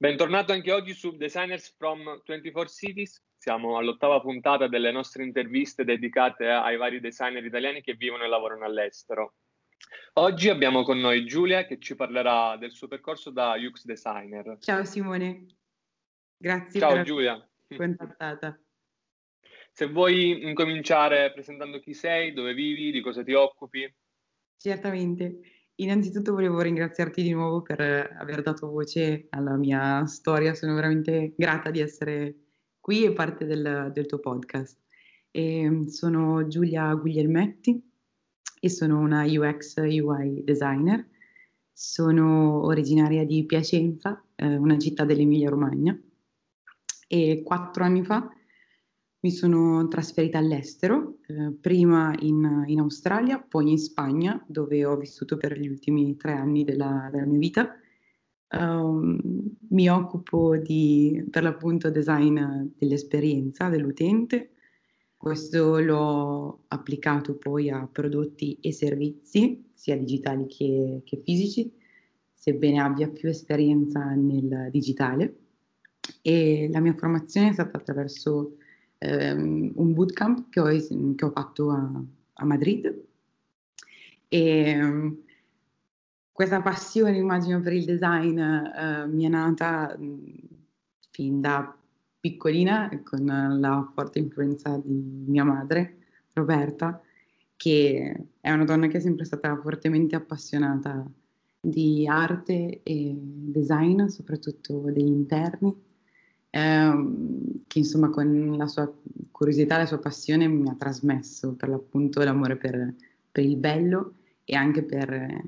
Bentornato anche oggi su Designers from 24 Cities. Siamo all'ottava puntata delle nostre interviste dedicate ai vari designer italiani che vivono e lavorano all'estero. Oggi abbiamo con noi Giulia che ci parlerà del suo percorso da UX designer. Ciao Simone, grazie Ciao per Giulia. contattata. Se vuoi incominciare presentando chi sei, dove vivi, di cosa ti occupi. Certamente. Innanzitutto volevo ringraziarti di nuovo per aver dato voce alla mia storia, sono veramente grata di essere qui e parte del, del tuo podcast. E sono Giulia Guglielmetti e sono una UX UI designer. Sono originaria di Piacenza, eh, una città dell'Emilia Romagna, e quattro anni fa mi sono trasferita all'estero, eh, prima in, in, Australia, poi in Spagna, dove ho vissuto per gli ultimi tre anni della, della mia vita. Um, mi occupo di, per l'appunto, design dell'esperienza dell'utente. Questo l'ho applicato poi a prodotti e servizi, sia digitali che, che fisici, sebbene abbia più esperienza nel digitale. E la mia formazione è stata attraverso ehm, un bootcamp che ho, che ho fatto a, a, Madrid. E um, questa passione immagino per il design uh, mi è nata mh, fin da piccolina con la forte influenza di mia madre Roberta che è una donna che è sempre stata fortemente appassionata di arte e design, soprattutto degli interni ehm, che insomma con la sua curiosità, la sua passione mi ha trasmesso per l'appunto l'amore per, per il bello e anche per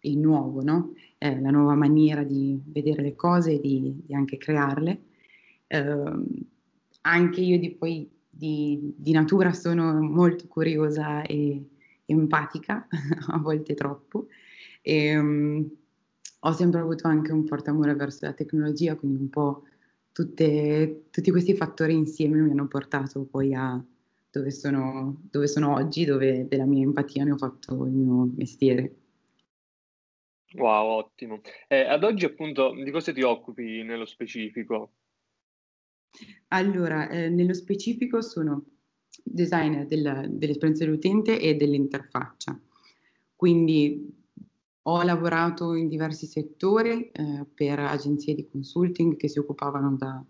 il nuovo, no? eh, la nuova maniera di vedere le cose e di, di anche crearle. Eh, anche io di, poi di, di, natura sono molto curiosa e empatica, a volte troppo. E, um, ho sempre avuto anche un forte amore verso la tecnologia, quindi un po' tutte, tutti questi fattori insieme mi hanno portato poi a dove sono, dove sono oggi, dove della mia empatia ne ho fatto il mio mestiere. Wow, ottimo. Eh, ad oggi appunto di cosa ti occupi nello specifico? Allora, eh, nello specifico sono designer del, dell'esperienza dell'utente e dell'interfaccia. Quindi ho lavorato in diversi settori eh, per agenzie di consulting che si occupavano da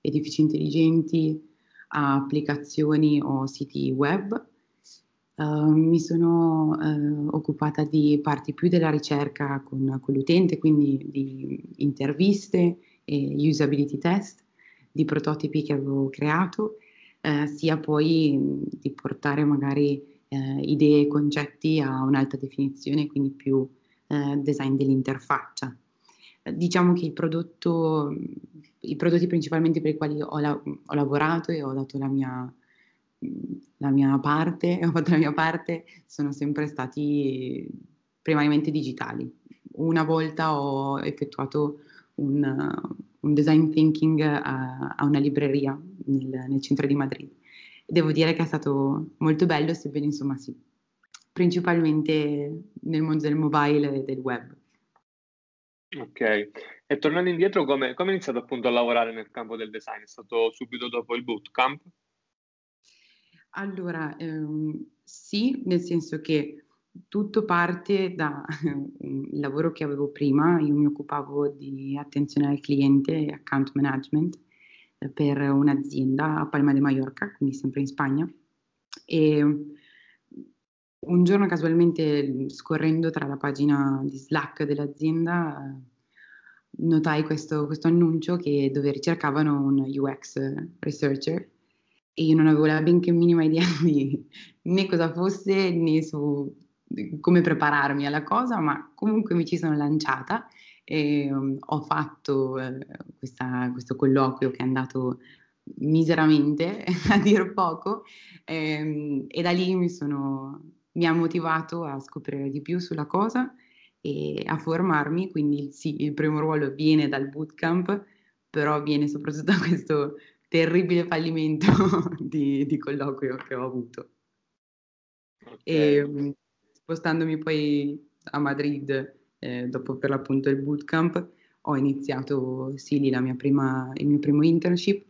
edifici intelligenti a applicazioni o siti web. Uh, mi sono uh, occupata di parti più della ricerca con, con, l'utente, quindi di interviste e usability test, di prototipi che avevo creato, uh, sia poi di portare magari idee e concetti a un'alta definizione, quindi più eh, design dell'interfaccia. Diciamo che prodotto, i prodotti principalmente per i quali ho, la, ho lavorato e ho dato la mia, la mia parte, ho fatto la mia parte, sono sempre stati primariamente digitali. Una volta ho effettuato un, un design thinking a, a una libreria nel, nel, centro di Madrid. Devo dire che è stato molto bello, sebbene insomma sì, principalmente nel mondo del mobile e del web. Ok, e tornando indietro, come, come hai iniziato appunto a lavorare nel campo del design? È stato subito dopo il bootcamp? Allora, ehm, sì, nel senso che tutto parte dal lavoro che avevo prima, io mi occupavo di attenzione al cliente e account management eh, per un'azienda a Palma de Mallorca, quindi sempre in Spagna, e un giorno casualmente scorrendo tra la pagina di Slack dell'azienda notai questo, questo annuncio che, dove ricercavano un UX researcher e io non avevo la benché minima idea di né cosa fosse né su come prepararmi alla cosa, ma comunque mi ci sono lanciata e um, ho fatto uh, questa, questo colloquio che è andato miseramente, a dir poco, ehm, e da lì mi sono mi ha motivato a scoprire di più sulla cosa e a formarmi, quindi sì, il primo ruolo viene dal bootcamp, però viene soprattutto da questo terribile fallimento di, di colloquio che ho avuto. Okay. E spostandomi poi a Madrid, eh, dopo per l'appunto il bootcamp, ho iniziato sì lì prima, il mio primo internship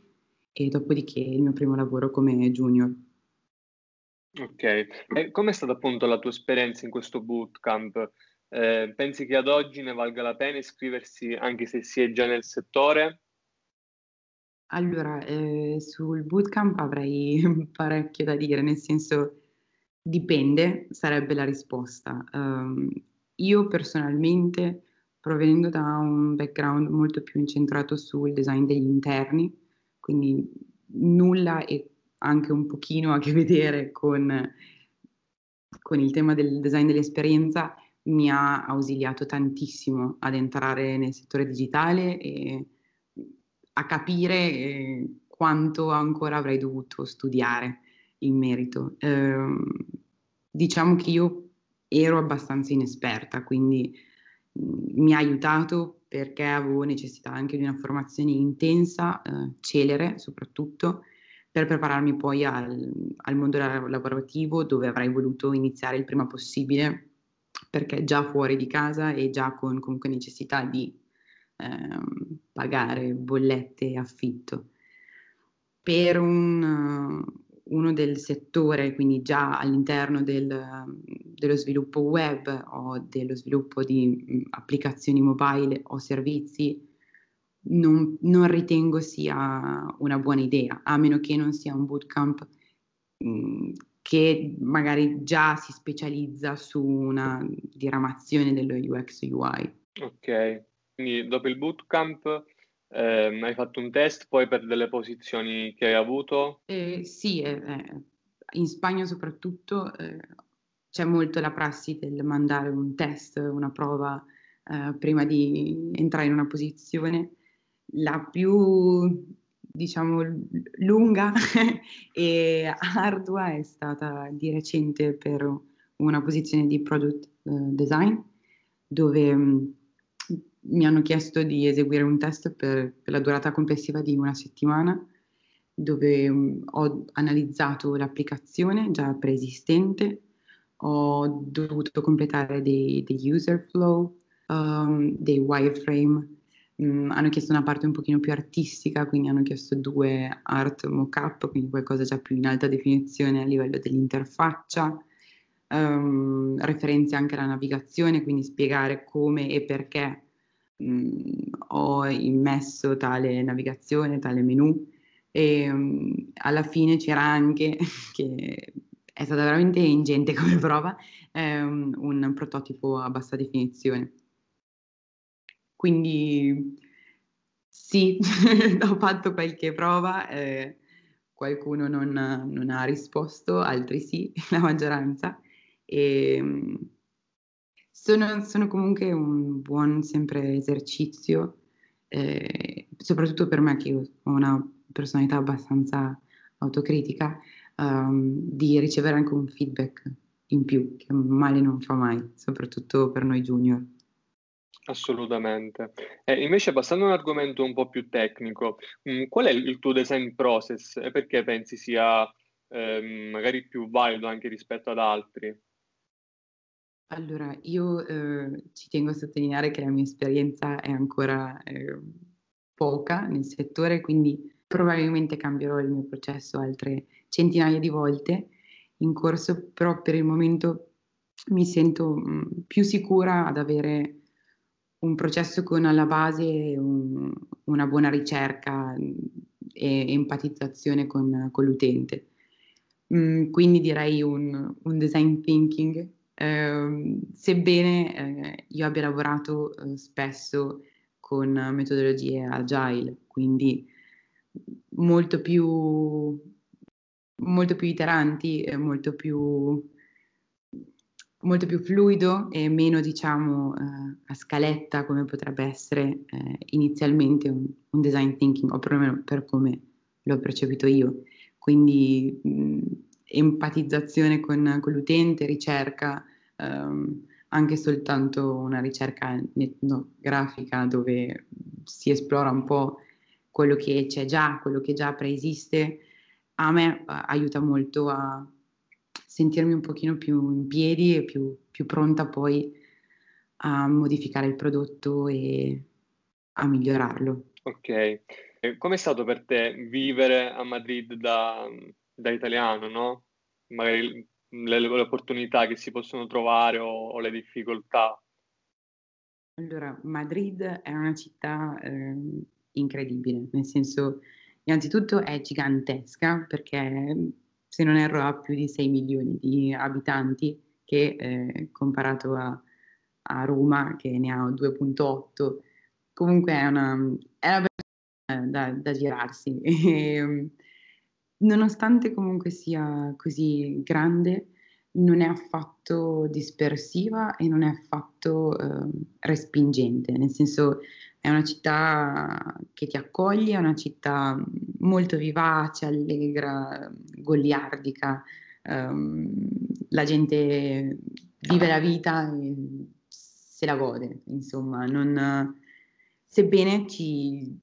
e dopodiché il mio primo lavoro come junior. Ok, e com'è stata appunto la tua esperienza in questo bootcamp? Eh, pensi che ad oggi ne valga la pena iscriversi anche se si è già nel settore? Allora, eh, sul bootcamp avrei parecchio da dire, nel senso dipende, sarebbe la risposta. Um, io personalmente, provenendo da un background molto più incentrato sul design degli interni, quindi nulla e anche un pochino a che vedere con, con il tema del design dell'esperienza, mi ha ausiliato tantissimo ad entrare nel settore digitale e a capire eh, quanto ancora avrei dovuto studiare in merito. Eh, diciamo che io ero abbastanza inesperta, quindi mm, mi ha aiutato perché avevo necessità anche di una formazione intensa, eh, celere soprattutto, per prepararmi poi al, al mondo lavorativo dove avrei voluto iniziare il prima possibile perché già fuori di casa e già con comunque necessità di ehm, pagare bollette e affitto. Per un, uno del settore, quindi già all'interno del, dello sviluppo web o dello sviluppo di applicazioni mobile o servizi, non, non, ritengo sia una buona idea, a meno che non sia un bootcamp mh, che magari già si specializza su una diramazione dello UX UI. Ok, quindi dopo il bootcamp eh, hai fatto un test poi per delle posizioni che hai avuto? Eh, sì, eh, eh in Spagna soprattutto eh, c'è molto la prassi del mandare un test, una prova eh, prima di entrare in una posizione. La più diciamo lunga e ardua è stata di recente per una posizione di product design dove mm, mi hanno chiesto di eseguire un test per, per la durata complessiva di una settimana dove um, ho analizzato l'applicazione già preesistente, ho dovuto completare dei, dei user flow, um, dei wireframe, um, hanno chiesto una parte un pochino più artistica, quindi hanno chiesto due art mockup, quindi qualcosa già più in alta definizione a livello dell'interfaccia, um, referenze anche alla navigazione, quindi spiegare come e perché mh, ho immesso tale navigazione, tale menu e mh, alla fine c'era anche, che è stata veramente ingente come prova, ehm, un prototipo a bassa definizione. Quindi sì, ho fatto qualche prova, eh, qualcuno non, non, ha risposto, altri sì, la maggioranza. E, sono, sono comunque un buon sempre esercizio, eh, soprattutto per me che ho una personalità abbastanza autocritica, um, di ricevere anche un feedback in più, che male non fa mai, soprattutto per noi junior. Assolutamente. E invece passando a un argomento un po' più tecnico, mh, mm, qual è il tuo design process e perché pensi sia eh, magari più valido anche rispetto ad altri? Allora, io eh, ci tengo a sottolineare che la mia esperienza è ancora eh, poca nel settore, quindi probabilmente cambierò il mio processo altre centinaia di volte in corso, però per il momento mi sento mh, mm, più sicura ad avere un processo con alla base un, una buona ricerca mm, e empatizzazione con, con l'utente. Mm, quindi direi un, un design thinking eh, sebbene eh, io abbia lavorato eh, spesso con metodologie agile, quindi molto più, molto più iteranti, molto più, molto più fluido e meno diciamo eh, a scaletta come potrebbe essere eh, inizialmente un, un, design thinking o perlomeno per come l'ho percepito io. Quindi mh, empatizzazione con, con l'utente, ricerca, ehm, anche soltanto una ricerca etnografica dove si esplora un po' quello che c'è già, quello che già preesiste, a me eh, aiuta molto a sentirmi un pochino più in piedi e più, più pronta poi a modificare il prodotto e a migliorarlo. Ok, com'è stato per te vivere a Madrid da, da italiano, no? Magari le, le, opportunità che si possono trovare o, o, le difficoltà? Allora, Madrid è una città eh, incredibile, nel senso, innanzitutto è gigantesca perché se non erro ha più di 6 milioni di abitanti che eh, comparato a, a, Roma che ne ha 2.8, comunque è una, è una persona da, da girarsi. E, nonostante comunque sia così grande, non è affatto dispersiva e non è affatto eh, respingente, nel senso è una città che ti accoglie, è una città molto vivace, allegra, goliardica, um, la gente vive la vita e se la gode, insomma, non, sebbene ci,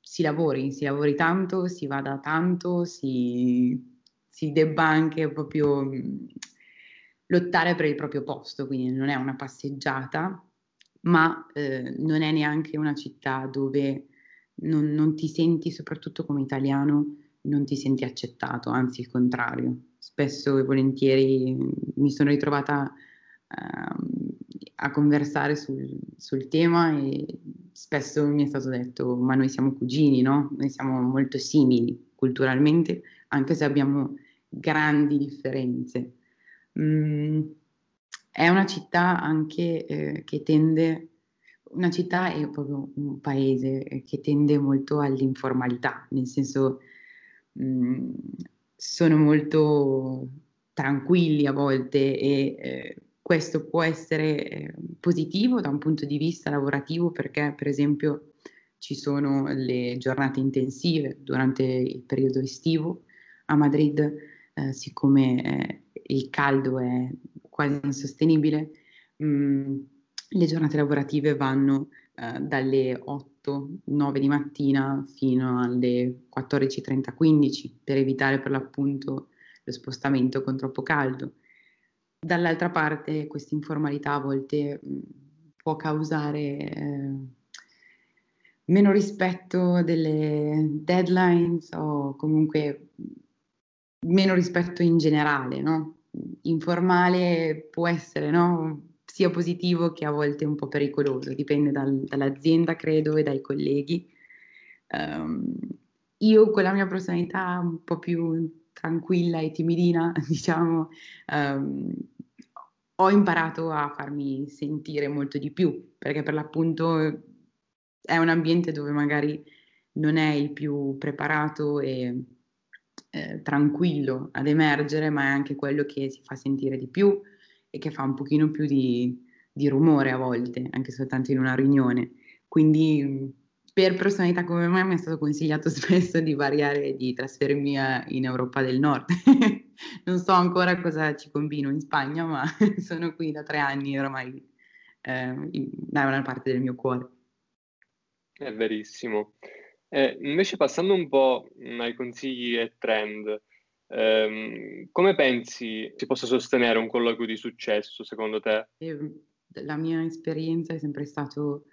si lavori, si lavori tanto, si vada tanto, si, si debba anche proprio lottare per il proprio posto, quindi non è una passeggiata, ma eh, non è neanche una città dove non, non, ti senti, soprattutto come italiano, non ti senti accettato, anzi il contrario. Spesso e volentieri mi sono ritrovata uh, a conversare sul, sul, tema e spesso mi è stato detto ma noi siamo cugini, no? Noi siamo molto simili culturalmente, anche se abbiamo grandi differenze. Mm, è una città anche eh, che tende, una città è proprio un paese che tende molto all'informalità, nel senso mh, mm, sono molto tranquilli a volte e eh, questo può essere eh, positivo da un punto di vista lavorativo perché per esempio ci sono le giornate intensive durante il periodo estivo. A Madrid, eh, siccome eh, il caldo è quasi insostenibile, mm, le giornate lavorative vanno eh, dalle 8-9 di mattina fino alle 14.30-15 per evitare per l'appunto lo spostamento con troppo caldo. Dall'altra parte questa informalità a volte mh, mm, può causare eh, meno rispetto delle deadlines o comunque meno rispetto in generale, no? Informale può essere, no? sia positivo che a volte un po' pericoloso, dipende dal, dall'azienda, credo, e dai colleghi. Um, io con la mia personalità un po' più tranquilla e timidina, diciamo, um, ho imparato a farmi sentire molto di più, perché per l'appunto è un ambiente dove magari non è il più preparato e eh, tranquillo ad emergere, ma è anche quello che si fa sentire di più e che fa un pochino più di, di rumore a volte, anche soltanto in una riunione. Quindi per personalità come me mi è stato consigliato spesso di variare e di trasferirmi in Europa del Nord. non so ancora cosa ci combino in Spagna, ma sono qui da tre anni ormai, eh, da una parte del mio cuore. È verissimo. Eh, invece passando un po' ai consigli e trend, ehm, come pensi si possa sostenere un colloquio di successo secondo te? La mia esperienza è sempre stato,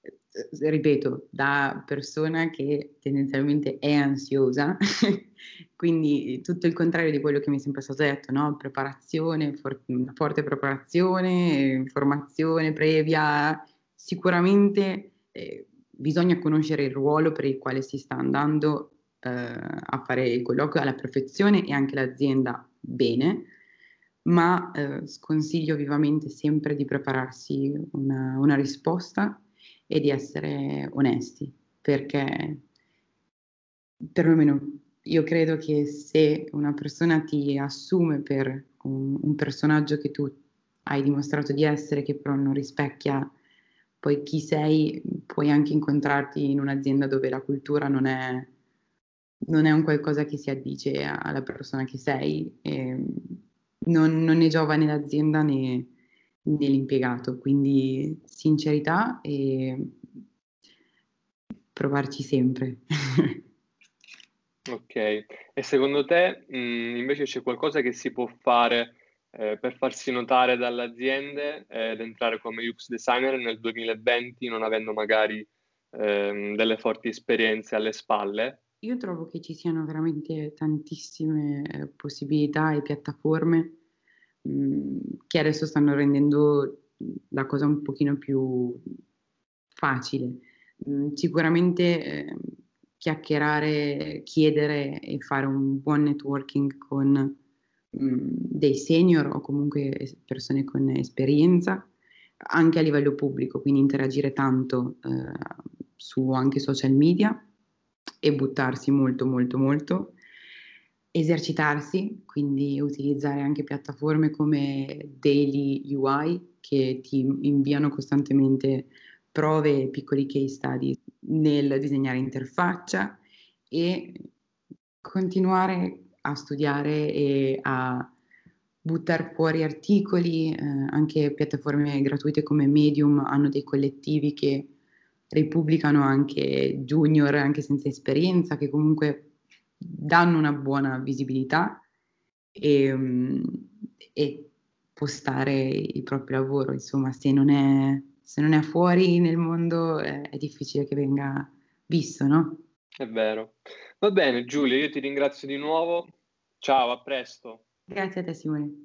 eh, ripeto, da persona che tendenzialmente è ansiosa, quindi tutto il contrario di quello che mi è sempre stato detto, no? Preparazione, for- forte preparazione, formazione previa, sicuramente... Eh, bisogna conoscere il ruolo per il quale si sta andando eh, a fare il colloquio alla perfezione e anche l'azienda bene, ma eh, sconsiglio vivamente sempre di prepararsi una, una risposta e di essere onesti, perché perlomeno io credo che se una persona ti assume per un, un personaggio che tu hai dimostrato di essere, che però non rispecchia poi chi sei, puoi anche incontrarti in un'azienda dove la cultura non è, non è un qualcosa che si addice alla persona che sei, non, non, ne giova né l'azienda né, né l'impiegato, quindi sincerità e provarci sempre. ok, e secondo te mh, invece c'è qualcosa che si può fare eh, per farsi notare dalle aziende ed entrare come UX designer nel 2020 non avendo magari ehm, delle forti esperienze alle spalle. Io trovo che ci siano veramente tantissime eh, possibilità e piattaforme mh, mm, che adesso stanno rendendo la cosa un pochino più facile. Mh, mm, sicuramente eh, chiacchierare, chiedere e fare un buon networking con dei senior o comunque persone con esperienza, anche a livello pubblico, quindi interagire tanto eh, su anche social media e buttarsi molto molto molto, esercitarsi, quindi utilizzare anche piattaforme come Daily UI che ti inviano costantemente prove e piccoli case study nel disegnare interfaccia e continuare a studiare e a buttare fuori articoli, eh, anche piattaforme gratuite come Medium hanno dei collettivi che ripubblicano anche junior, anche senza esperienza, che comunque danno una buona visibilità e, mm, e postare il proprio lavoro. Insomma, se non è, se non è fuori nel mondo è, è difficile che venga visto, no? È vero. Va bene, Giulia, io ti ringrazio di nuovo. Ciao, a presto. Grazie a te, Simone.